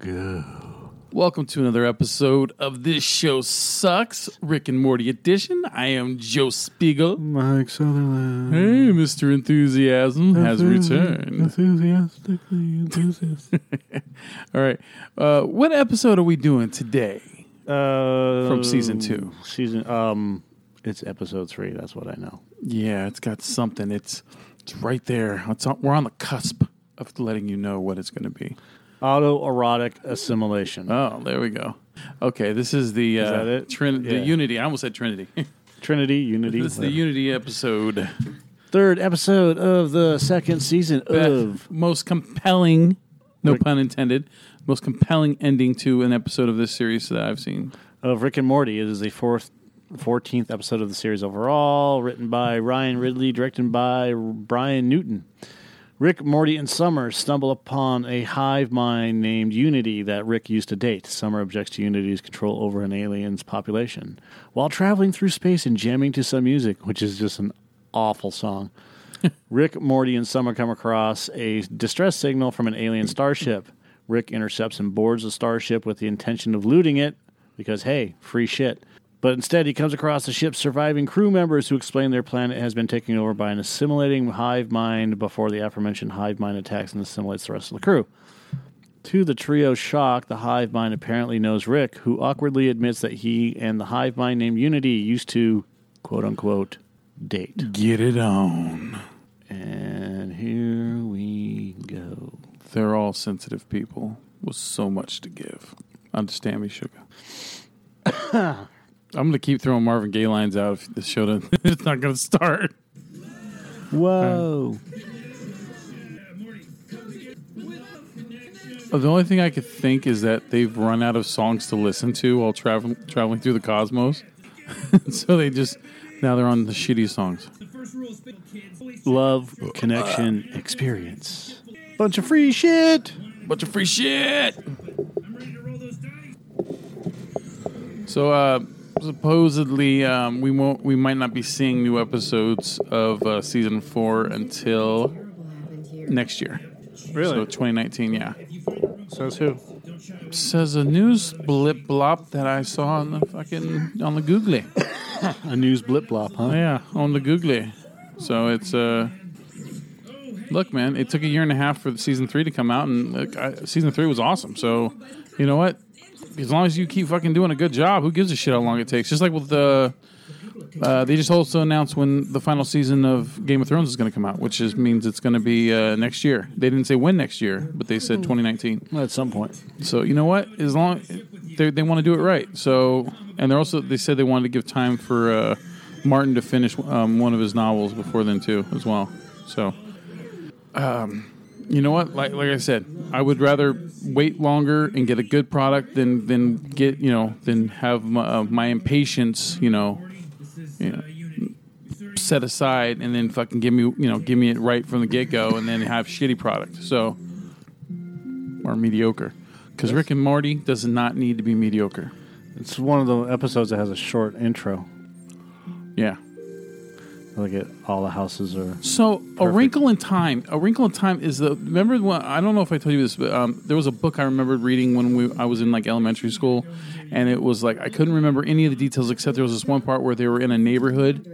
Go. Welcome to another episode of This Show Sucks, Rick and Morty edition. I am Joe Spiegel. Mike Sutherland. Hey, Mr. Enthusiasm has returned. Enthusiastically enthusiastic. All right. Uh, what episode are we doing today? uh, From season two. Season, um, it's episode three. That's what I know. Yeah, it's got something. It's it's right there. It's on, we're on the cusp of letting you know what it's going to be. Autoerotic assimilation. Oh, there we go. Okay, this is the uh, that it? Trin- the Yeah. Unity. I almost said Trinity. Trinity, Unity. this is the whatever. Unity episode. third episode of the second season of. most compelling, no pun intended, most compelling ending to an episode of this series that I've seen. of Rick and Morty. It is the fourth, fourteenth episode of the series overall, written by Ryan Ridley, directed by Bryan Newton. Rick, Morty, and Summer stumble upon a hive mind named Unity that Rick used to date. Summer objects to Unity's control over an alien's population. While traveling through space and jamming to some music, which is just an awful song, Rick, Morty, and Summer come across a distress signal from an alien starship. Rick intercepts and boards the starship with the intention of looting it because, hey, free shit. But instead, he comes across the ship's surviving crew members who explain their planet has been taken over by an assimilating hive mind before the aforementioned hive mind attacks and assimilates the rest of the crew. To the trio's shock, the hive mind apparently knows Rick, who awkwardly admits that he and the hive mind named Unity used to, quote unquote, date. Get it on. And here we go. They're all sensitive people with so much to give. Understand me, sugar. I'm going to keep throwing Marvin Gaye lines out if the show doesn't, it's not going to start. Whoa. Uh, The only thing I could think is that they've run out of songs to listen to while traveling traveling through the cosmos. so they just now they're on the shitty songs. Love, connection, experience. Bunch of free shit. Bunch of free shit. So uh, supposedly um, we won't we might not be seeing new episodes of uh, season four until next year. So Really? 2019, yeah. Says who? Says a news blip blop that I saw on the fucking on the Googly. A news blip blop, huh? Yeah, on the Googly. So it's uh look, man, it took a year and a half for season three to come out, and look, I, season three was awesome. So you know what? As long as you keep fucking doing a good job, who gives a shit how long it takes? Just like with the. Uh, they just also announced when the final season of Game of Thrones is going to come out, which is, means it's going to be uh, next year. They didn't say when next year, but they said 2019. Well, at some point. So you know what? As long they they want to do it right. So and they're also they said they wanted to give time for uh, Martin to finish um, one of his novels before then too as well. So um, you know what? Like like I said, I would rather wait longer and get a good product than than get you know than have my, uh, my impatience you know you know set aside and then fucking give me you know give me it right from the get go and then have shitty product. So or mediocre. Because Rick and Morty does not need to be mediocre. It's one of the episodes that has a short intro. Yeah. Like at all the houses are. So a wrinkle in time. A wrinkle in time is the. Remember when I don't know if I told you this, but um, there was a book I remembered reading when we I was in like elementary school, and it was like I couldn't remember any of the details except there was this one part where they were in a neighborhood,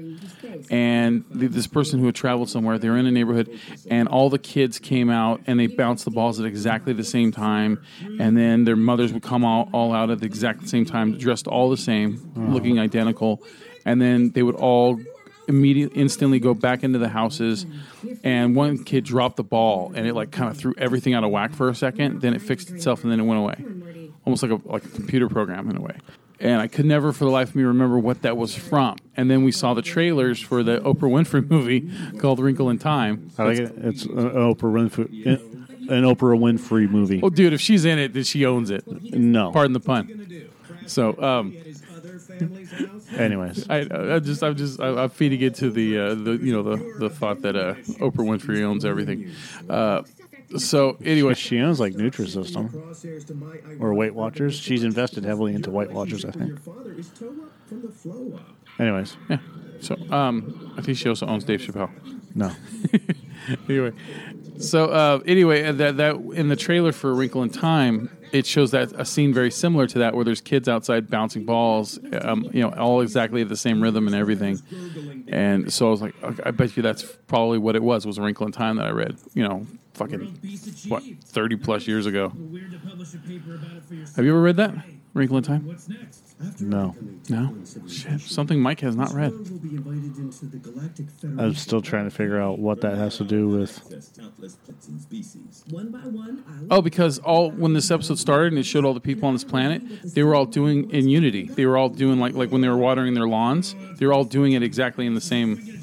and th- this person who had traveled somewhere, they were in a neighborhood, and all the kids came out and they bounced the balls at exactly the same time, and then their mothers would come all, all out at the exact same time, dressed all the same, looking identical, and then they would all immediately instantly go back into the houses and one kid dropped the ball and it like kind of threw everything out of whack for a second then it fixed itself and then it went away almost like a like a computer program in a way and I could never for the life of me remember what that was from and then we saw the trailers for the Oprah Winfrey movie called Wrinkle in Time I like it. It's an Oprah Winfrey, an Oprah Winfrey movie. oh dude if she's in it then she owns it No. pardon the pun so um Anyways, I, I just, I'm just, I, I'm feeding into the, uh, the, you know, the, the thought that uh, Oprah Winfrey owns everything. Uh, so anyway, she owns like Nutrisystem or Weight Watchers. She's invested heavily into Weight Watchers, I think. Anyways, yeah. So um, I think she also owns Dave Chappelle. No. anyway, so uh, anyway, uh, that that in the trailer for Wrinkle in Time, it shows that a scene very similar to that, where there's kids outside bouncing balls, um, you know, all exactly at the same rhythm and everything. And so I was like, I bet you that's probably what it was. Was A Wrinkle in Time that I read, you know, fucking what thirty plus years ago. Weird to publish a paper about it for yourself. Have you ever read that Wrinkle in Time? No. No. Shit, something Mike has not read. will be invited into the Galactic Federation. I'm still trying to figure out what that has to do with. countless plants and species. One by one, I Oh, because all when this episode started and it showed all the people on this planet, they were all doing in unity. They were all doing like like when they were watering their lawns, they were all doing it exactly in the same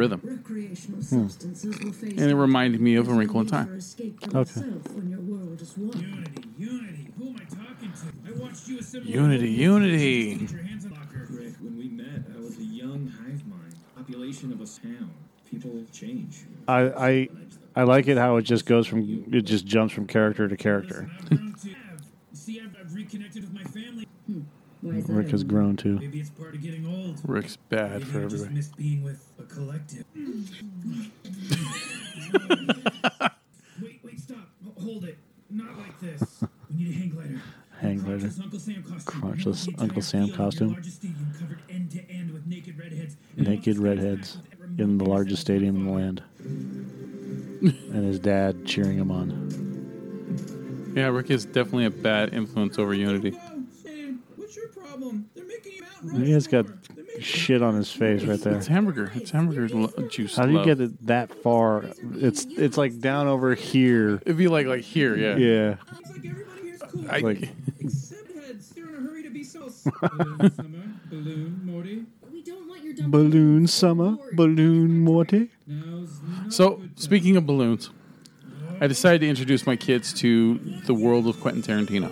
rhythm. Recreational hmm. substances will face And it reminded me of A Wrinkle in Time. Okay. yourself when your world is one. Unity, unity. I? I watched you assemble. Unity, unity. Get your hands on locker. Rick, when we met, I was a young hive mind, population of a town. People change. I I I like it how it just goes from it just jumps from character to character. I've grown to have. See, I've, I've reconnected with my family. Why is that Rick has grown too. Maybe it's part of getting old. Rick's bad Maybe for I just everybody. miss being with a collective. wait, wait, stop. Ho- Hold it. Not like this. We need a hang glider. Hang glider. Crotchless Uncle Sam costume. Crotchless The entire Uncle Sam field of your costume. largest stadium covered end to end with naked redheads. and Naked lots of redheads spectacle that in the largest stadium in the land. And his dad cheering him on. Yeah, Rick is definitely a bad influence over Unity. Oh, Sam, what's your problem? They're making you out. He has got shit on his face right there. It's hamburger. It's hamburger lo- juice. How do you love. get it that far? It's it's like down over here. It'd be like like here, yeah. Yeah. Looks like everybody here's cool. I, Like Except heads. They're in a hurry to be so. Balloon Summer, Balloon Morty. We don't want your dumb balloon summer, balloon Morty. Now's not so a good time. speaking of balloons, I decided to introduce my kids to the world of Quentin Tarantino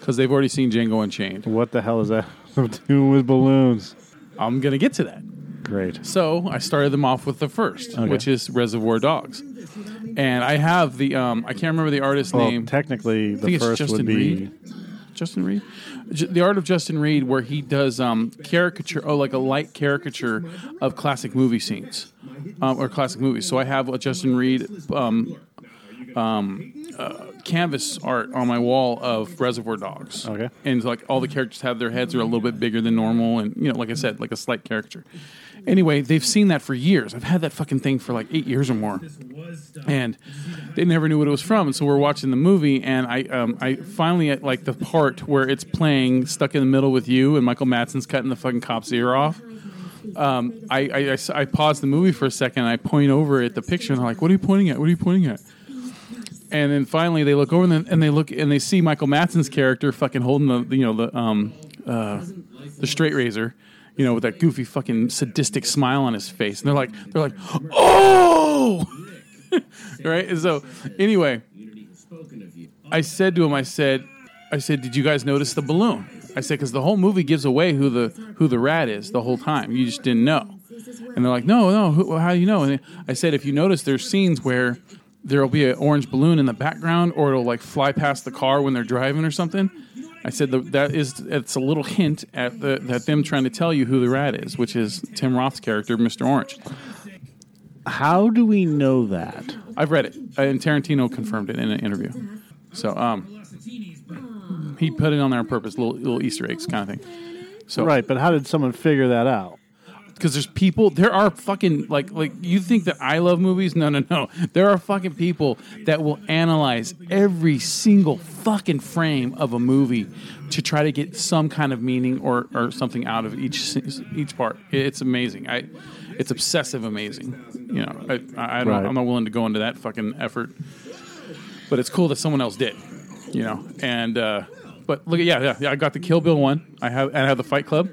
because they've already seen Django Unchained. What the hell is that doing with balloons? I'm gonna get to that. Great. So I started them off with the first, Okay. which is Reservoir Dogs, and I have the um, I can't remember the artist's Well, name. technically, the first Justin would be Reed. Justin Reed, J- the art of Justin Reed, where he does um, caricature, oh, like a light caricature of classic movie scenes um, or classic movies. So I have a Justin Reed um, um, uh, canvas art on my wall of Reservoir Dogs. Okay. and like all the characters have their heads are a little bit bigger than normal, and you know, like I said, like a slight caricature. Anyway, they've seen that for years. I've had that fucking thing for like eight years or more and they never knew what it was from. And so we're watching the movie, and I, um, I finally at like the part where it's playing "Stuck in the Middle with You," and Michael Madsen's cutting the fucking cop's ear off. Um, I, I, I I paused the movie for a second, and I point over at the picture, and I'm like, "What are you pointing at? What are you pointing at?" And then finally, they look over and, they look and they see Michael Madsen's character fucking holding the you know the um uh, the straight razor, you know, with that goofy fucking sadistic smile on his face, and they're like they're like, oh, right. And so anyway, I said to him, I said, I said, did you guys notice the balloon? I said because the whole movie gives away who the who the rat is the whole time. You just didn't know. And they're like, no, no, who, how do you know? And I said, if you notice, there's scenes where there'll be an orange balloon in the background, or it'll like fly past the car when they're driving or something. I said that that is it's a little hint at the at them trying to tell you who the rat is, which is Tim Roth's character, Mr. Orange. How do we know that? I've read it, and Tarantino confirmed it in an interview. So um, Lots of teenies, but he put it on there on purpose, little little Easter eggs kind of thing. So Right, but how did someone figure that out? Because there's people there are fucking like like you think that I love movies? No no no. There are fucking people that will analyze every single fucking frame of a movie to try to get some kind of meaning or, or something out of each each part. It's amazing. I it's obsessive amazing. You know I, I, I don't, Right. I'm not willing to go into that fucking effort but it's cool that someone else did you know and uh but look at yeah yeah, yeah I got the Kill Bill one. I have and I have the Fight Club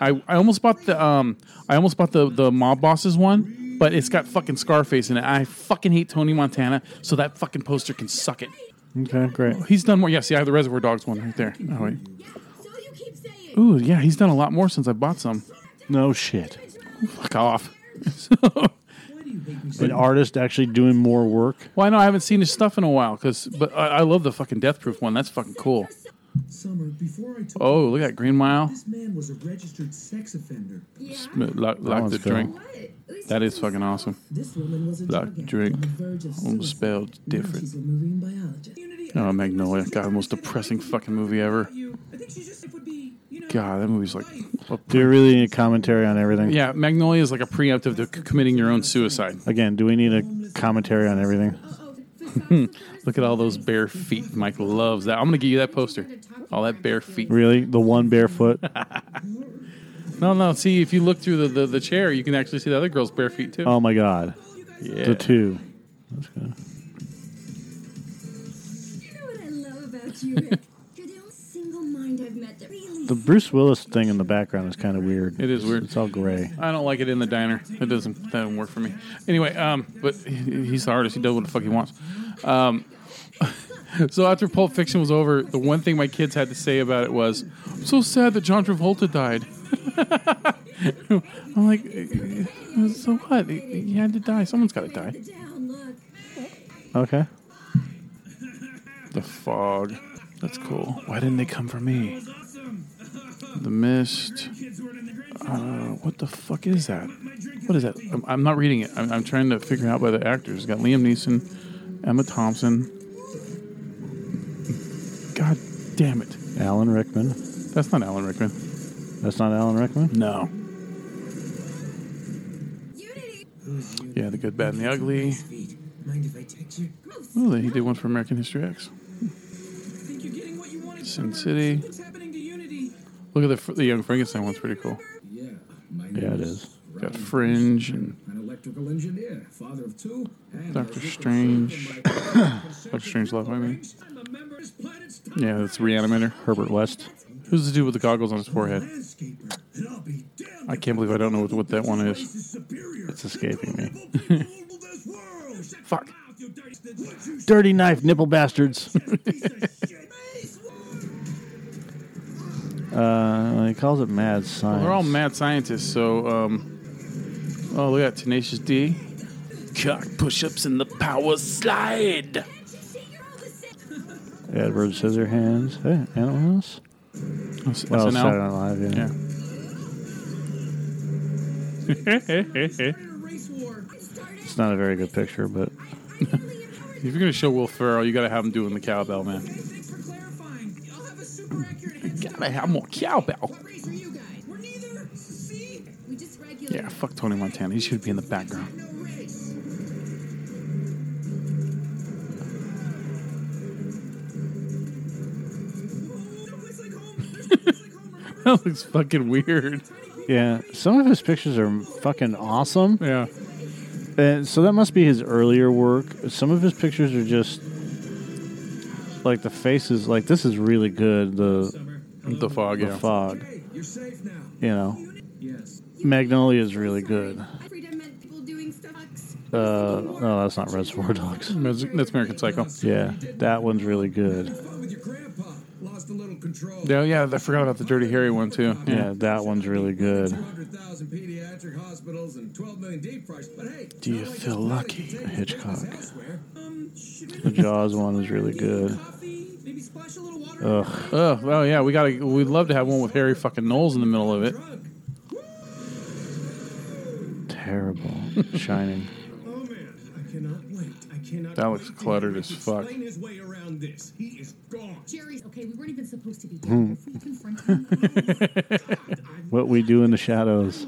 I, I almost bought the um I almost bought the the mob bosses one, but it's got fucking Scarface in it. I fucking hate Tony Montana, so that fucking poster can suck it. Okay, great. He's done more. Yes, yeah, see, I have the Reservoir Dogs one right there. Oh wait. So you keep saying. Ooh, yeah, he's done a lot more since I bought some. No shit. Fuck off. An artist actually doing more work. Well, I know I haven't seen his stuff in a while, cause but I, I love the fucking Death Proof one. That's fucking cool. Summer, before I took Oh, look at that Green Mile. this man was a registered sex offender. Yeah. Lock, lock one's the Phil. drink. What? At least That it is was fucking awesome. This woman was a Like drug drink. on the verge of Almost spelled different. she's a marine biologist. Oh, Magnolia. God, most depressing fucking movie ever. You, I think she just would be, you know, God, that movie's like. Do we really need commentary on everything? Yeah, Magnolia is like a preemptive to committing your own suicide. Again, do we need a commentary on everything? Look at all those bare feet. Mike loves that. I'm going to give you that poster. All that bare feet. Really? The one barefoot? No, no. See, if you look through the, the, the chair, you can actually see the other girl's bare feet too. Oh my god. yeah. The two. That's good. You know what I love about you, Rick? You're the only single mind I've met that really. The Bruce Willis thing in the background is kind of weird. It is weird. It's all gray. I don't like it in the diner. It doesn't that doesn't work for me. Anyway, um, but he- he's the artist. He does what the fuck he wants. Um, so after Pulp Fiction was over, the one thing my kids had to say about it was, "I'm so sad that John Travolta died." I'm like, "Uh, so what? He he had to die. Someone's got to die. Okay. The fog. That's cool. Why didn't they come for me? The mist. Uh, what the fuck is that? What is that? I'm, I'm not reading it. I'm, I'm trying to figure out by the actors. Got Liam Neeson, Emma Thompson. God damn it! Alan Rickman. That's not Alan Rickman. That's not Alan Rickman? No. Yeah, the good, bad, and the ugly. Mind if I text you? Oh, he did one for American History X. think you're getting what you wanted. Sin City. What's happening to Unity? Look at the the Young Frankenstein one's pretty cool. Yeah, Yeah, it is. Got Fringe and An electrical engineer, father of two. and Doctor I was Strange. Doctor Strange Love, I mean. I'm a member of Yeah, that's Reanimator. Herbert West. Who's the dude with the goggles on his forehead? I'll be damned I can't believe I don't know what, what that one is. is. It's escaping me. Ruled this world. Fuck. Dirty- what you Dirty knife, nipple bastards. piece of shit. Uh, he calls it mad science. Well, they're all mad scientists, so, um, oh, look at that, Tenacious D. Cock push ups in the power slide. See, you're all. Edward Scissorhands. Hey, Animal House? That's Well, SNL. Saturday Night Live, yeah. Yeah. Race war. Started. It's not a very good picture, but if you're going to show Will Ferrell, you got to have him doing the cowbell, man. See? We just cowbell. Yeah, fuck Tony Montana. He should be in the background. No race. No place like home. There's no place like home. that looks fucking weird. yeah, some of his pictures are fucking awesome. Yeah. And so that must be his earlier work. Some of his pictures are just like the faces. Like this is really good. The The fog, the yeah. fog. Hey, you're safe now. You know, Yes. Magnolia is really good. Freedom meant people doing stuff. Uh, no, that's not Reservoir Dogs. That's that's American Psycho. Yeah, that one's really good. Fun with your grandpa. Lost a little control. Yeah, yeah, I forgot about the Dirty Harry one, too. Yeah, that one's really good. 200,000 pediatric hospitals and 12 million deep fries. But hey, Do you feel lucky? private to take Hitchcock. business elsewhere. Um, should we The Jaws one is really good. Coffee? Maybe splash a little water? Ugh, Oh, well, yeah, we gotta. We'd love to have one with Harry fucking Knowles in the middle of it. Terrible. Shining. Oh man, I cannot wait. I cannot. That looks cluttered as Rick fuck. Explain his way around this. He is gone. Jerry's okay. We weren't even supposed to be Hmm. here. If we confront him, What we do in the shadows.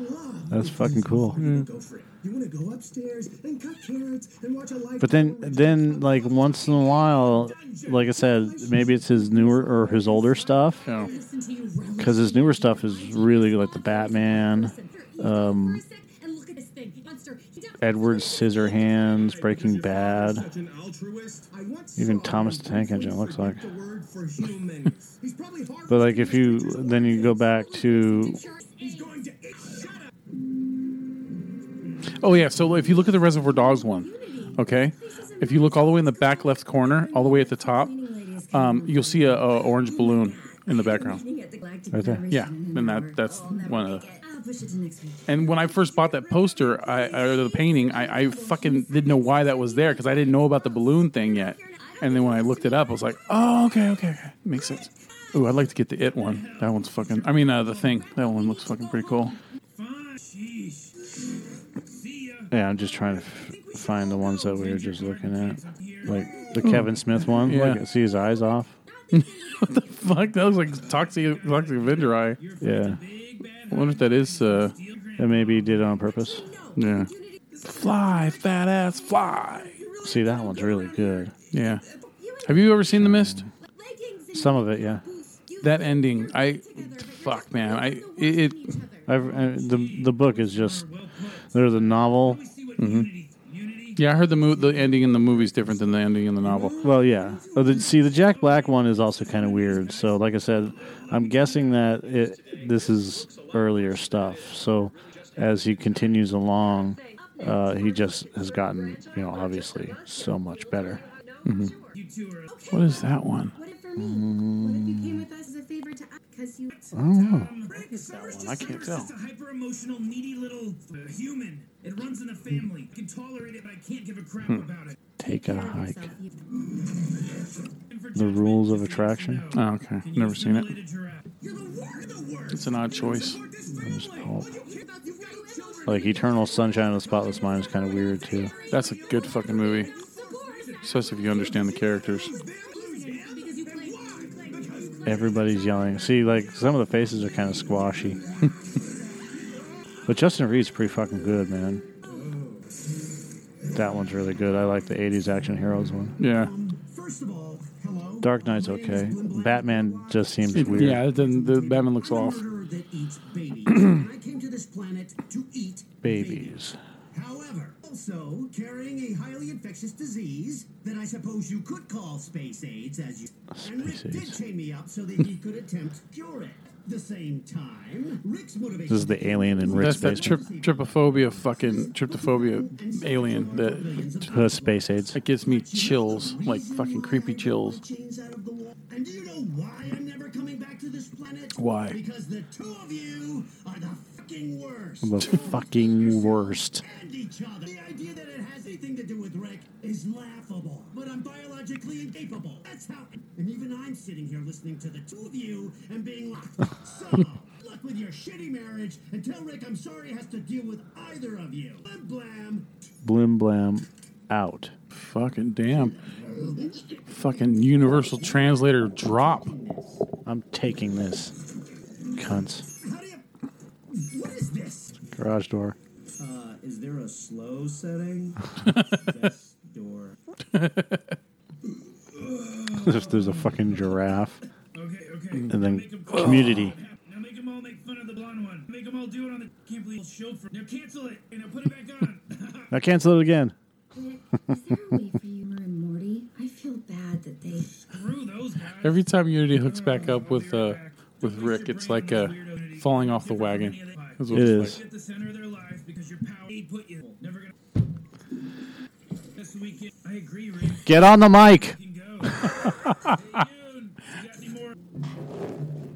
That's fucking cool. Go for it. You want to go upstairs and cut carrots and watch a live. But then, then like once in a while, like I said, maybe it's his newer or his older stuff. Yeah. listen to you. relish Because his newer stuff is really like the Batman, um, for a sec and look at this thing. Monster. He down- Edward Scissorhands, Breaking Bad. Such an altruist. I once Even Thomas the Tank Engine, it looks like. The word for human. He's probably hard But like if you then you go back to Oh yeah. So if you look at the Reservoir Dogs one, okay, if you look all the way in the back left corner, all the way at the top, um, you'll see a, a orange balloon in the background. Right there. Yeah, and that that's one of the. And when I first bought that poster, I or the painting, I, I fucking didn't know why that was there because I didn't know about the balloon thing yet. And then when I looked it up, I was like, oh, okay, okay, okay, makes sense. Ooh, I'd like to get the It one. That one's fucking. I mean, uh, the thing. That one looks fucking pretty cool. Yeah, I'm just trying to f- find the ones that we were just looking at, like the Kevin Smith one. Yeah. Like, see his eyes off. What the fuck, that looks like Toxic, Toxic Avenger Eye. Yeah, I wonder if that is. Uh, that maybe he did it on purpose. yeah. Fly, fat ass, fly. See, that one's really good. Yeah. Have you ever seen The Mist? Some of it, yeah. That ending, I. Fuck, man. I. It. it I've, uh, the the book is just there's a novel. yeah, I heard the mo- the ending in the movie is different than the ending in the novel. Well, yeah. Oh, the, see, the Jack Black one is also kind of weird. So, like I said, I'm guessing that it this is earlier stuff. So, as he continues along, uh, he just has gotten, you know, obviously so much better. You two are. What is that one? What if for me? What if you came with us as a favor to because you I don't know. Rick, Summer's one? I just- can't Summer's tell. just a hyper emotional, needy little uh, human. It runs in the family. I can tolerate it, but I can't give a crap Hmm. about it. Take a hike. The rules of attraction. a yes or no. Oh, okay. Never seen it. assimilate a giraffe? You're the wor- the worst. It's an odd choice. Support this family. pulp. You care about your young children. Like Eternal Sunshine of the Spotless Mind is kind of weird too. That's a good fucking movie. Especially if you understand the characters. Everybody's yelling. See, like some of the faces are kind of squashy. but Justin Reed's pretty fucking good, man. That one's really good. I like the '80s action heroes one. Yeah. First of all, hello. Dark Knight's okay. Batman just seems weird. Yeah, it doesn't- the Batman looks off. Murderer that eats babies. Also carrying a highly infectious disease that I suppose you could call space AIDS, as you. and Rick Space did chain me up so that he could attempt to cure it. The same time, Rick's motivation. This is the alien in Rick's That's that trip, basement. trypophobia fucking trypophobia alien that Uh, space AIDS. that gives me chills, like fucking creepy chills. Chains out of the wall. And do you know why I'm never coming back to this planet? Why? Because the two of you are the fucking worst. The fucking worst. and each other. The idea that it has anything to do with Rick is laughable, but I'm biologically incapable. That's how. And even I'm sitting here listening to the two of you and being like, so, luck with your shitty marriage, and tell Rick I'm sorry he has to deal with either of you. Blam blam. Blim blam. Out. Fucking damn. Fucking universal translator drop. I'm taking this. Cunts. Garage door. Uh, is there a slow setting? yes, door. There's, there's a fucking giraffe. Okay, okay. And then Now community. Now make them all make fun of the blonde one. Make them all do it on the. Can't believe shield for. Now cancel it and now put it back on. Now cancel it again. Is there a way for you and Morty? I feel bad that they. Screw those guys. Every time Unity hooks back up with uh with Rick, it's like uh falling off the wagon. That's what It it's is. At the center of their lives because your power put you. Never gonna. This weekend, I agree, Rick. Get on the mic. You can go. hey, you got any more?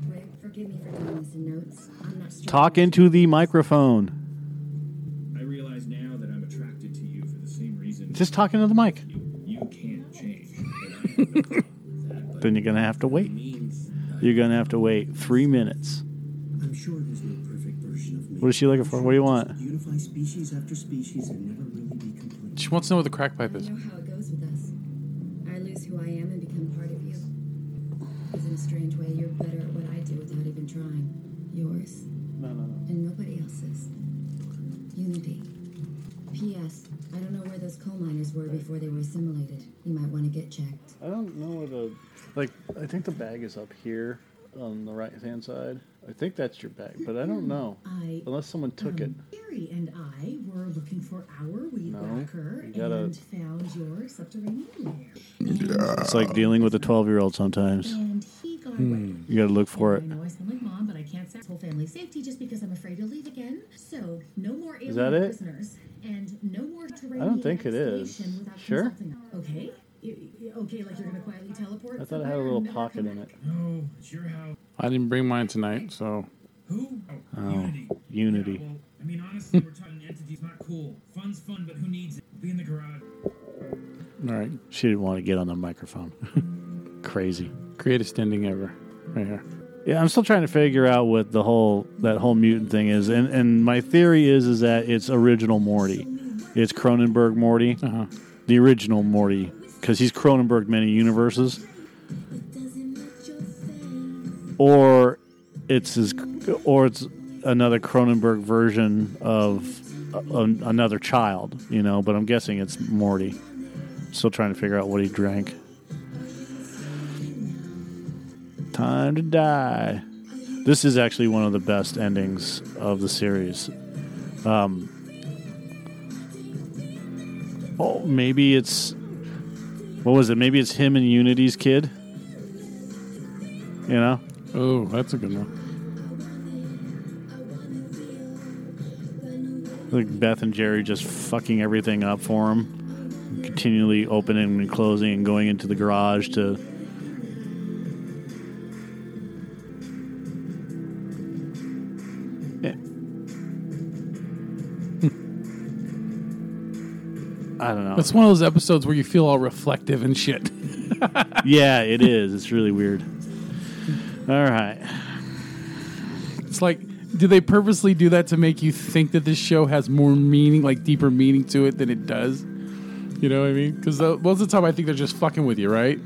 Rick, forgive me for doing this notes. I'm not. Talk into the microphone. I realize now that I'm attracted to you for the same reason Just talking to the mic. you, you can't change. But I know that, Then you're gonna have to wait. You're gonna have to wait three minutes. I'm sure there's no perfect version of me. What is she looking for? What do you want? Unify species after species and never really be complete. She wants to know what the crack pipe I is. know how it goes with us. I lose who I am and become part of you. Because in a strange way, you're better at what I do without even trying. Yours. No, no, no. And nobody else's. Unity. P.S. I don't know where those coal miners were before they were assimilated. You might want to get checked. I don't know where the like. I think the bag is up here on the right hand side. I think that's your bag, but I don't know I unless someone took it. um, Gary and I were looking for our weed No, whacker you gotta- and found your subterranean lair. It's like dealing with a twelve-year-old sometimes. And he got Hmm. away. You got to look for it. I know I sound like mom, but I can't say whole family safety just because I'm afraid to leave again. So no more alien that it? prisoners and no more subterranean I don't think it is. Sure? Okay. Y- y- Okay, like you're gonna quietly teleport. I thought it had a little pocket in it. No, it's your house. I didn't bring mine tonight, so Who? Oh, Oh, Unity. Unity. Yeah, well, I mean, honestly, we're talking entities. Not cool. Fun's fun, but who needs it? Be in the garage. all right. She didn't want to get on the microphone. Crazy. Greatest ending ever. Right here. Yeah, I'm still trying to figure out what the whole that whole mutant thing is, and and my theory is is that it's original Morty, it's Cronenberg Morty, Uh-huh. the original Morty, because he's Cronenberg many universes, or it's his, or it's another Cronenberg version of a, another child, you know. But I'm guessing it's Morty. Still trying to figure out what he drank. Time to die. This is actually one of the best endings of the series. Um, oh, maybe it's what was it? Maybe it's him and Unity's kid. You know, Oh, that's a good one. like Beth and Jerry just fucking everything up for him, continually opening and closing and going into the garage to. I don't know. That's one of those episodes where you feel all reflective and shit. yeah, it is. It's really weird. All right. It's like, do they purposely do that to make you think that this show has more meaning, like deeper meaning to it than it does? You know what I mean? Because most of the time I think they're just fucking with you, right?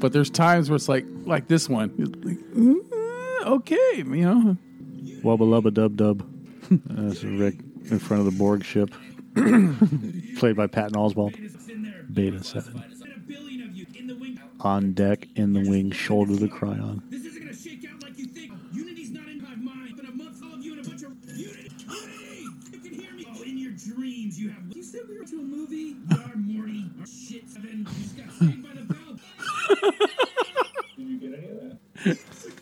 But there's times where it's like, like this one. Like, mm, okay, you know. Wubba lubba dub dub. That's Rick in front of the Borg ship. Played by Patton Oswalt. Beta 7. And a billion of you in the wing. On deck, in the wing, shoulder to cry on.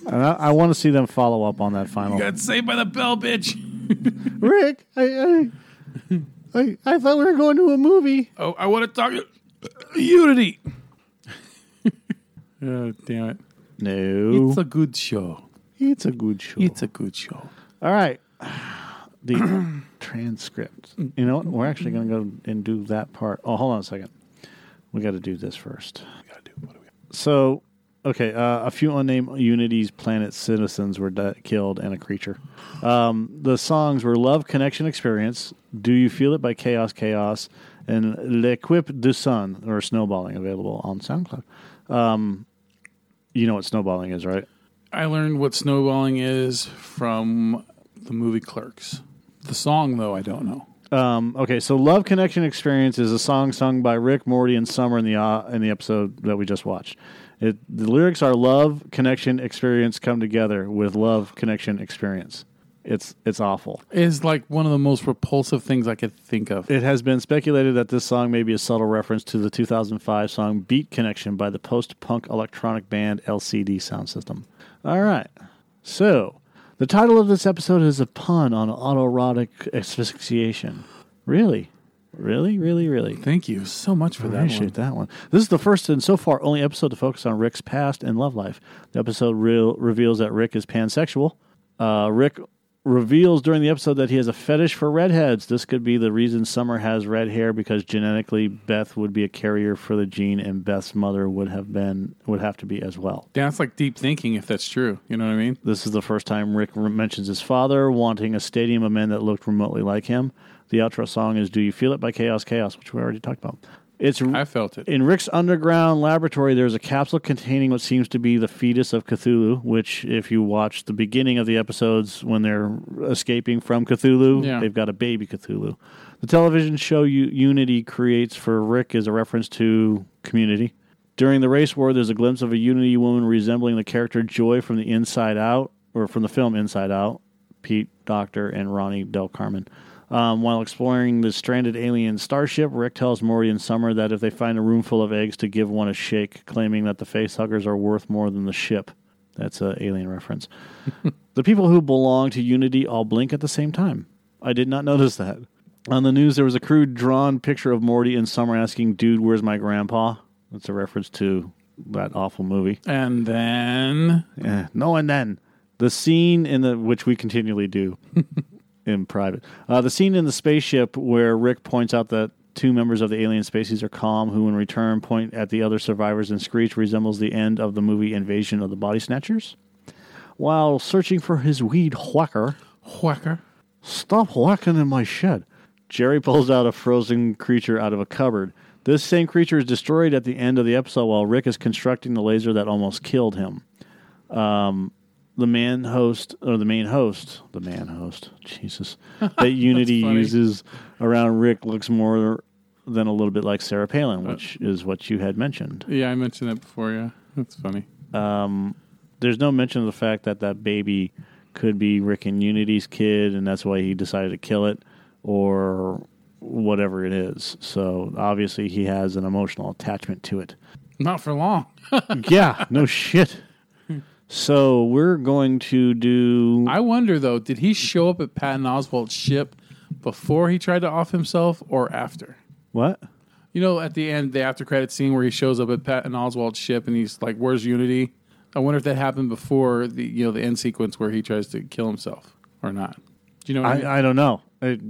And I, I want to see them follow up on that final. Got saved by the bell, bitch. Rick, I, I, I, I thought we were going to a movie. Oh, I want to talk Unity. oh, damn it. No. It's a good show. It's a good show. It's a good show. All right. The transcript. You know what? We're actually going to go and do that part. Oh, hold on a second. We got to do this first. We got to do. So, okay, uh, a few unnamed Unity's planet citizens were di- killed and a creature. Um, the songs were Love Connection Experience, Do You Feel It by Chaos Chaos, and L'Equipe du Sun, or Snowballing, available on SoundCloud. Um, you know what snowballing is, right? I learned what snowballing is from the movie Clerks. The song, though, I don't know. Um, okay, so "Love Connection Experience" is a song sung by Rick, Morty, and Summer in the uh, in the episode that we just watched. It, the lyrics are "Love Connection Experience come together with Love Connection Experience." It's it's awful. It's like one of the most repulsive things I could think of. It has been speculated that this song may be a subtle reference to the 2005 song "Beat Connection" by the post-punk electronic band LCD Soundsystem. All right, so the title of this episode is a pun on autoerotic asphyxiation. Really, really, really, really. Thank you so much for that appreciate that one. This is the first and so far only episode to focus on Rick's past and love life. The episode real, reveals that Rick is pansexual. Uh, Rick reveals during the episode that he has a fetish for redheads. This could be the reason Summer has red hair because genetically Beth would be a carrier for the gene, and Beth's mother would have been would have to be as well. Yeah, it's like deep thinking if that's true. You know what I mean? This is the first time Rick mentions his father wanting a stadium of men that looked remotely like him. The outro song is "Do You Feel It" by Chaos Chaos, which we already talked about. It's I felt it. in Rick's underground laboratory, there's a capsule containing what seems to be the fetus of Cthulhu, which, if you watch the beginning of the episodes when they're escaping from Cthulhu, Yeah. they've got a baby Cthulhu. The television show U- Unity creates for Rick is a reference to community. During the race war, there's a glimpse of a Unity woman resembling the character Joy from the Inside Out, or from the film Inside Out, Pete Docter and Ronnie Del Carmen. Um, while exploring the stranded alien starship, Rick tells Morty and Summer that if they find a room full of eggs, to give one a shake, claiming that the facehuggers are worth more than the ship. That's an alien reference. the people who belong to Unity all blink at the same time. I did not notice that. On the news, there was a crude drawn picture of Morty and Summer asking, Dude, where's my grandpa? That's a reference to that awful movie. And then Yeah, no, and then the scene in the which we continually do in private. Uh, the scene in the spaceship where Rick points out that two members of the alien species are calm, who in return point at the other survivors and screech, resembles the end of the movie Invasion of the Body Snatchers. while searching for his weed whacker. Whacker. Stop whacking in my shed. Jerry pulls out a frozen creature out of a cupboard. This same creature is destroyed at the end of the episode while Rick is constructing the laser that almost killed him. Um, the man host, or the main host, the man host, Jesus, that Unity uses around Rick looks more than a little bit like Sarah Palin, uh, which is what you had mentioned. Yeah, I mentioned that before. Yeah, that's funny. Um, there's no mention of the fact that that baby could be Rick and Unity's kid, and that's why he decided to kill it, or whatever it is. So obviously, he has an emotional attachment to it. Not for long. yeah, no shit. So we're going to do. I wonder though, did he show up at Patton Oswalt's ship before he tried to off himself or after? What? You know, at the end, the after credit scene where he shows up at Patton Oswalt's ship and he's like, "Where's Unity?" I wonder if that happened before the you know the end sequence where he tries to kill himself or not. Do you know? What I, mean? I, I don't know. It,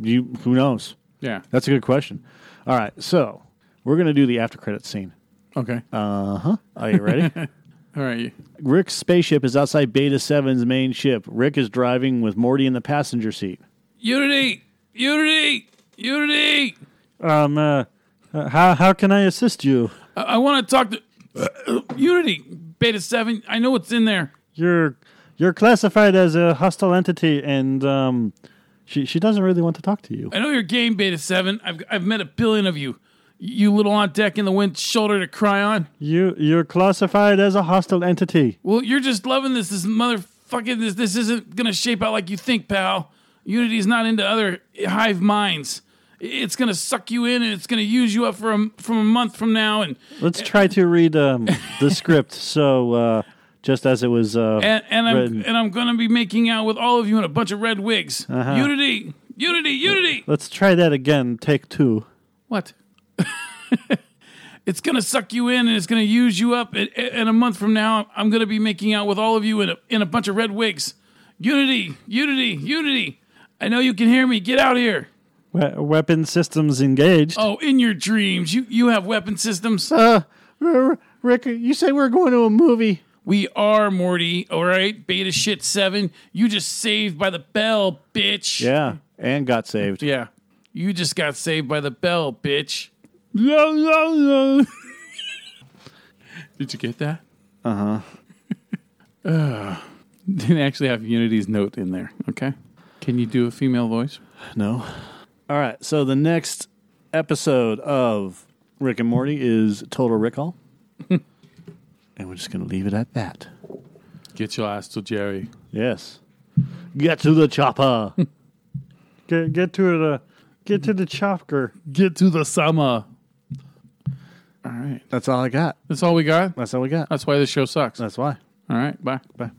you who knows? yeah. That's a good question. All right, so we're going to do the after credit scene. Okay. Uh huh. Are you ready? All right. Rick's spaceship is outside Beta 7's main ship. Rick is driving with Morty in the passenger seat. Unity. Unity. Unity. Um, uh, uh, how how can I assist you? I, I want to talk to Unity. Beta Seven. I know what's in there. You're you're classified as a hostile entity, and um, she she doesn't really want to talk to you. I know your game, Beta Seven. I've I've met a billion of you. You little on deck in the wind shoulder to cry on. You you're classified as a hostile entity. Well, you're just loving this. This motherfucking this. This isn't gonna shape out like you think, pal. Unity's not into other hive minds. It's gonna suck you in and it's gonna use you up for a, from a month from now. And Let's try to read um, the script. So uh, just as it was, uh, and, and I'm written. and I'm gonna be making out with all of you in a bunch of red wigs. Unity, Unity, Unity. let's try that again. Take two. What? it's gonna suck you in and it's gonna use you up. And, and a month from now, I'm gonna be making out with all of you in a in a bunch of red wigs. Unity, Unity, Unity. I know you can hear me. Get out here. We- weapon systems engaged. Oh, in your dreams, you you have weapon systems. Uh, Rick, you say we're going to a movie. We are Morty. All right, Beta shit seven. You just saved by the bell, bitch. Yeah, and got saved. Yeah. You just got saved by the bell, bitch. Did you get that? Uh huh. Didn't actually have Unity's note in there. Okay. Can you do a female voice? No. All right. So the next episode of Rick and Morty is Total Recall. and we're just going to leave it at that. Get your ass to Jerry. Yes. Get to the chopper. Get get to the get to the chopper. Get to the summer. All right. That's all I got. That's all we got. That's all we got. That's why this show sucks. That's why. All right. Bye. Bye.